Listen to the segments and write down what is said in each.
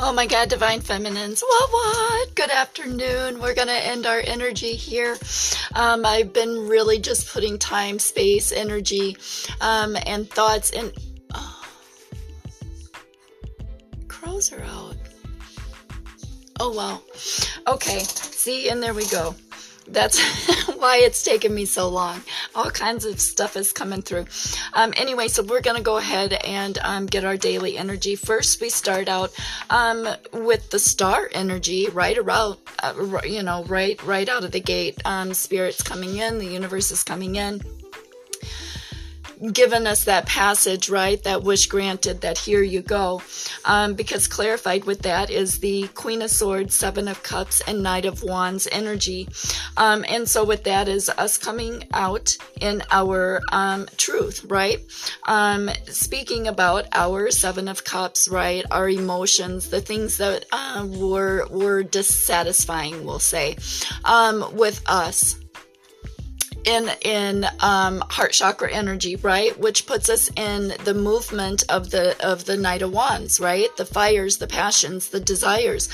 Oh my God, Divine Feminines. What, what? Good afternoon. We're going to end our energy here. Um, I've been really just putting time, space, energy, um, and thoughts in. Oh. Crows are out. Oh, wow. Okay. See, and there we go that's why it's taken me so long. All kinds of stuff is coming through. Um, anyway, so we're going to go ahead and um, get our daily energy. First, we start out um, with the star energy right around, uh, you know, right, right out of the gate. Um, spirits coming in, the universe is coming in given us that passage, right? That wish granted, that here you go. Um, because clarified with that is the Queen of Swords, Seven of Cups, and Knight of Wands energy. Um, and so with that is us coming out in our um, truth, right? Um, speaking about our Seven of Cups, right? Our emotions, the things that uh, were, were dissatisfying, we'll say, um, with us in in um, heart chakra energy, right? Which puts us in the movement of the of the Knight of Wands, right? The fires, the passions, the desires.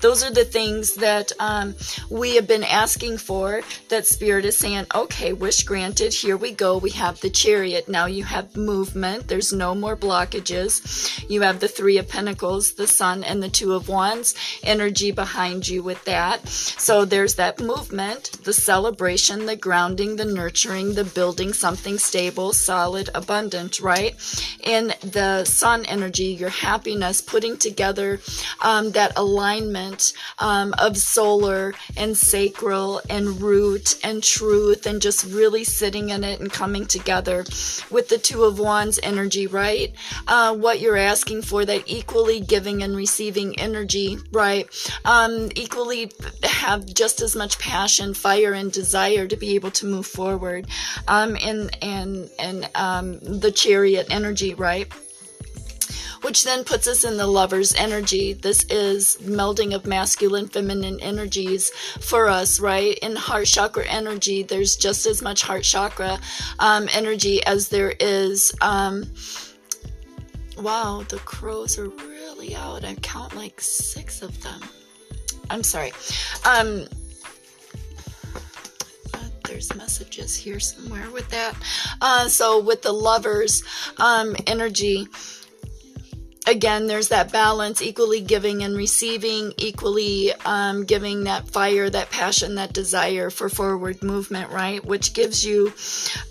Those are the things that um, we have been asking for. That Spirit is saying, okay, wish granted. Here we go. We have the Chariot. Now you have movement. There's no more blockages. You have the Three of Pentacles, the Sun, and the Two of Wands energy behind you with that. So there's that movement, the celebration, the grounding the nurturing, the building something stable, solid, abundant, right? In the sun energy, your happiness, putting together um, that alignment um, of solar and sacral and root and truth and just really sitting in it and coming together with the two of wands energy, right? Uh, what you're asking for, that equally giving and receiving energy, right? Um, equally have just as much passion, fire, and desire to be able to move forward um, and and and um, the chariot energy right which then puts us in the lover's energy. This is melding of masculine, feminine energies for us, right? In heart chakra energy, there's just as much heart chakra um, energy as there is. Um, wow, the crows are really out. I count like six of them. I'm sorry. Um, there's messages here somewhere with that. Uh, so with the lovers um, energy, again, there's that balance, equally giving and receiving, equally um, giving that fire, that passion, that desire for forward movement, right? Which gives you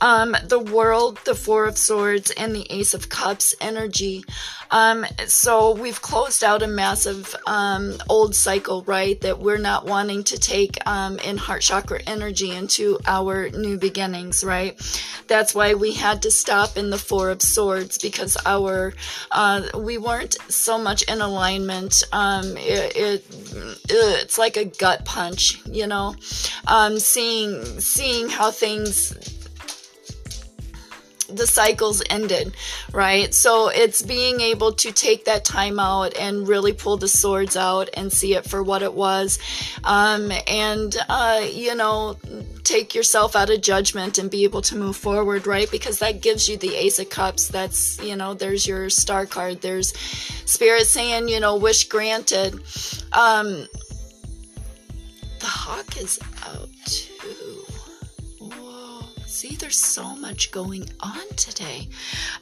um, the world, the Four of Swords, and the Ace of Cups energy. Um, so we've closed out a massive um, old cycle, right? That we're not wanting to take um, in heart chakra energy into our new beginnings, right? That's why we had to stop in the Four of Swords because our uh, we weren't so much in alignment. Um, it, it, it's like a gut punch, you know. Um, seeing seeing how things the cycles ended, right? So it's being able to take that time out and really pull the swords out and see it for what it was. Um, and, uh, you know, take yourself out of judgment and be able to move forward, right? Because that gives you the Ace of Cups. That's, you know, there's your star card. There's Spirit saying, you know, wish granted. Um, the hawk is out too. See, there's so much going on today.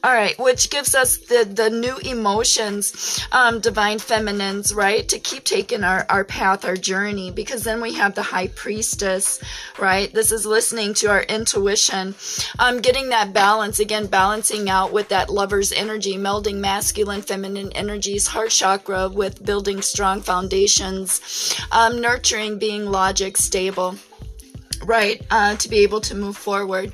All right, which gives us the, the new emotions, um, divine feminines, right? To keep taking our, our path, our journey, because then we have the high priestess, right? This is listening to our intuition, um, getting that balance, again, balancing out with that lover's energy, melding masculine, feminine energies, heart chakra with building strong foundations, um, nurturing, being logic, stable right uh, to be able to move forward.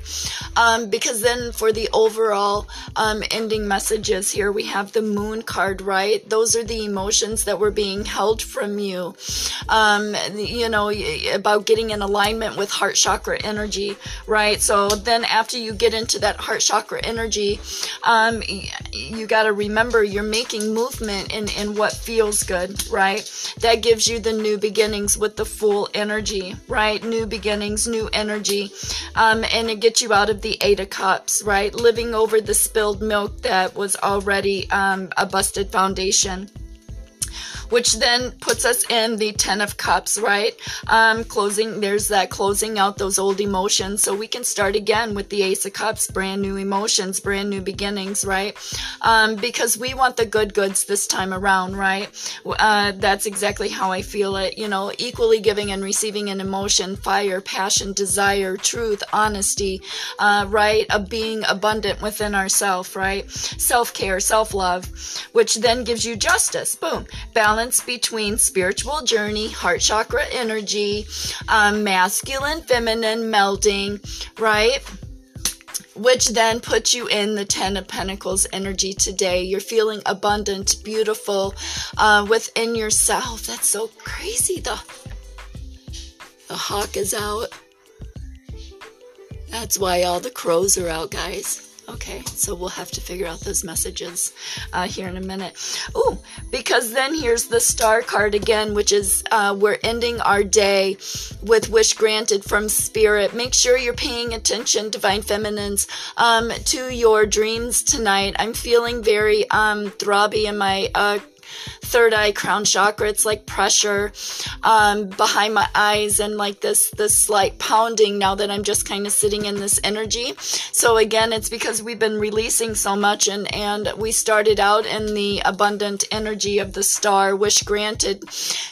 Um, because then for the overall um, ending messages here we have the moon card right? Those are the emotions that were being held from you. Um, you know about getting in alignment with heart chakra energy right? So then after you get into that heart chakra energy um, you got to remember you're making movement in in what feels good right? That gives you the new beginnings with the full energy right? New beginnings brings new energy um, and it gets you out of the Eight of Cups, right? Living over the spilled milk that was already um, a busted foundation which then puts us in the Ten of Cups, right? Um, closing, there's that closing out those old emotions. So we can start again with the Ace of Cups, brand new emotions, brand new beginnings, right? Um, because we want the good goods this time around, right? Uh, that's exactly how I feel it. You know, equally giving and receiving an emotion, fire, passion, desire, truth, honesty, uh, right? Of being abundant within ourself, right? Self care, self love, which then gives you justice. Boom. Balance between spiritual journey, heart chakra energy, um, masculine, feminine melding, right? which then puts you in the Ten of Pentacles energy today. You're feeling abundant, beautiful uh, within yourself. That's so crazy. The, the hawk is out. That's why all the crows are out, guys. Okay, so we'll have to figure out those messages uh, here in a minute. Oh, because then here's the star card again, which is uh, we're ending our day with wish granted from spirit. Make sure you're paying attention, divine feminines, um, to your dreams tonight. I'm feeling very um, throbby in my uh, third eye crown chakra. It's like pressure um, behind my eyes and like this this slight pounding now that I'm just kind of sitting in this energy. So again, it's because we've been releasing so much and and we started out in the abundant energy of the star, wish granted,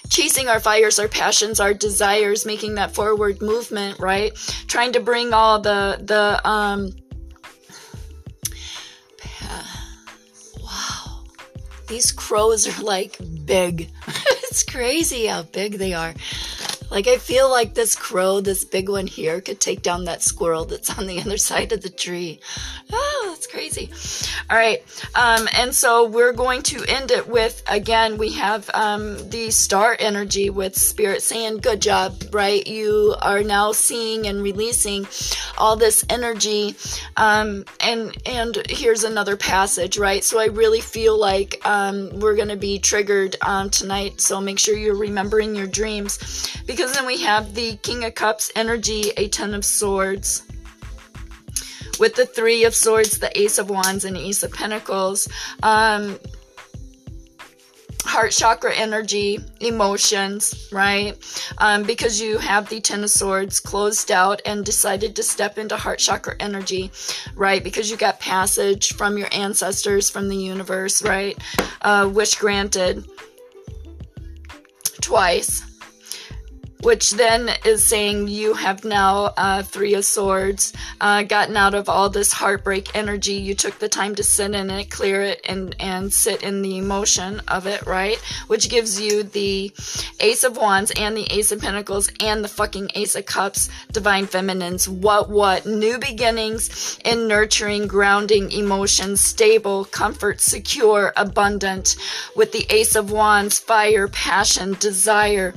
chasing our fires, our passions, our desires, making that forward movement, right? Trying to bring all the the um these crows are like big. it's crazy how big they are. Like, I feel like this crow, this big one here, could take down that squirrel that's on the other side of the tree. Oh, that's crazy. All right. Um, and so we're going to end it with, again, we have um, the star energy with spirit saying, good job, right? You are now seeing and releasing all this energy. Um, and, and here's another passage, right? So I really feel like um, we're going to be triggered um, tonight. So make sure you're remembering your dreams because because then we have the King of Cups energy, a Ten of Swords. With the Three of Swords, the Ace of Wands, and Ace of Pentacles. Um, heart chakra energy, emotions, right? Um, because you have the Ten of Swords closed out and decided to step into heart chakra energy, right? Because you got passage from your ancestors, from the universe, right? Uh, wish granted twice which then is saying you have now uh, three of swords uh, gotten out of all this heartbreak energy. You took the time to sit in it clear it and and sit in the emotion of it right? Which gives you the ace of wands and the ace of pentacles and the fucking ace of cups divine feminines. What what? New beginnings in nurturing grounding emotions stable comfort secure abundant. With the ace of wands fire passion desire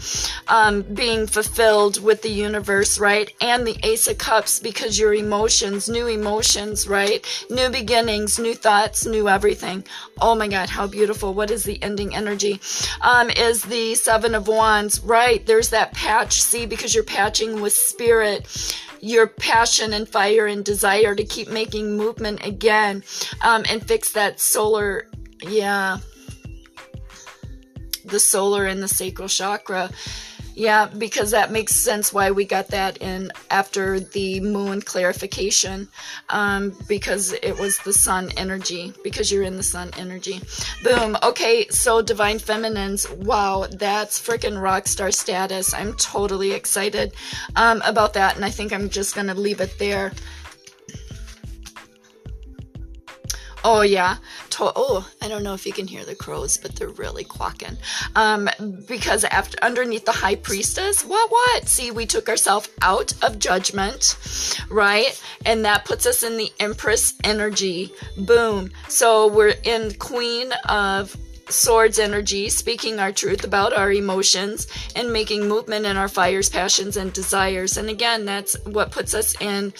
um, being being fulfilled with the universe, right? And the Ace of Cups because your emotions, new emotions, right? New beginnings, new thoughts, new everything. Oh my God, how beautiful. What is the ending energy? Um, is the Seven of Wands, right? There's that patch. See, because you're patching with spirit your passion and fire and desire to keep making movement again um, and fix that solar, yeah, the solar and the sacral chakra yeah, because that makes sense why we got that in after the moon clarification, um, because it was the sun energy, because you're in the sun energy. Boom. Okay, so divine feminines. Wow, that's freaking rock star status. I'm totally excited um, about that, and I think I'm just gonna leave it there. Oh yeah. Oh, I don't know if you can hear the crows, but they're really quacking. Um, because after underneath the high priestess, what what? See, we took ourselves out of judgment, right? And that puts us in the empress energy. Boom. So we're in queen of swords energy, speaking our truth about our emotions and making movement in our fires, passions, and desires. And again, that's what puts us in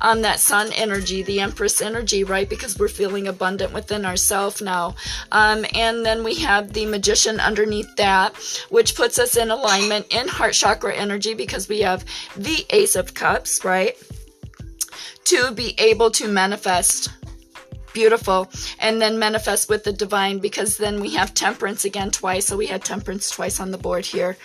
um, that sun energy, the empress energy, right? Because we're feeling abundant within ourselves now. Um, and then we have the magician underneath that, which puts us in alignment in heart chakra energy because we have the ace of cups, right? To be able to manifest beautiful. And then manifest with the divine because then we have temperance again twice. So we had temperance twice on the board here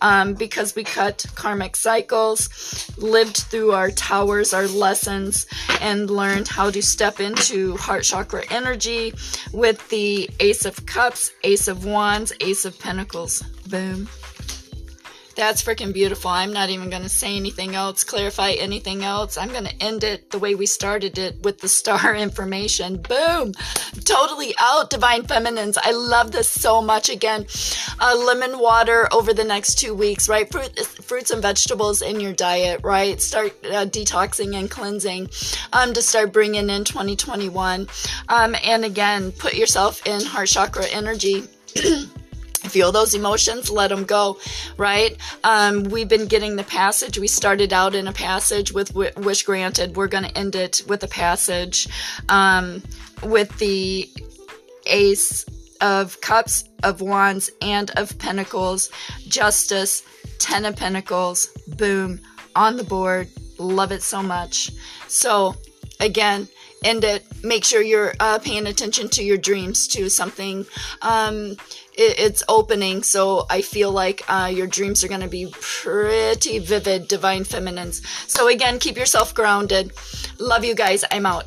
um, because we cut karmic cycles, lived through our towers, our lessons, and learned how to step into heart chakra energy with the Ace of Cups, Ace of Wands, Ace of Pentacles. Boom. That's freaking beautiful. I'm not even going to say anything else, clarify anything else. I'm going to end it the way we started it with the star information. Boom. Totally out, Divine Feminines. I love this so much. Again, uh, lemon water over the next two weeks, right? Fruit, fruits and vegetables in your diet, right? Start uh, detoxing and cleansing um, to start bringing in 2021. Um, and again, put yourself in heart chakra energy. feel those emotions let them go right? Um, we've been getting the passage. We started out in a passage with wish granted. We're going to end it with a passage um, with the ace of cups of wands and of pentacles. Justice ten of pentacles. Boom. On the board. Love it so much. So again end it make sure you're uh, paying attention to your dreams to something um, it, it's opening. So I feel like uh, your dreams are going to be pretty vivid, divine feminines. So again, keep yourself grounded. Love you guys. I'm out.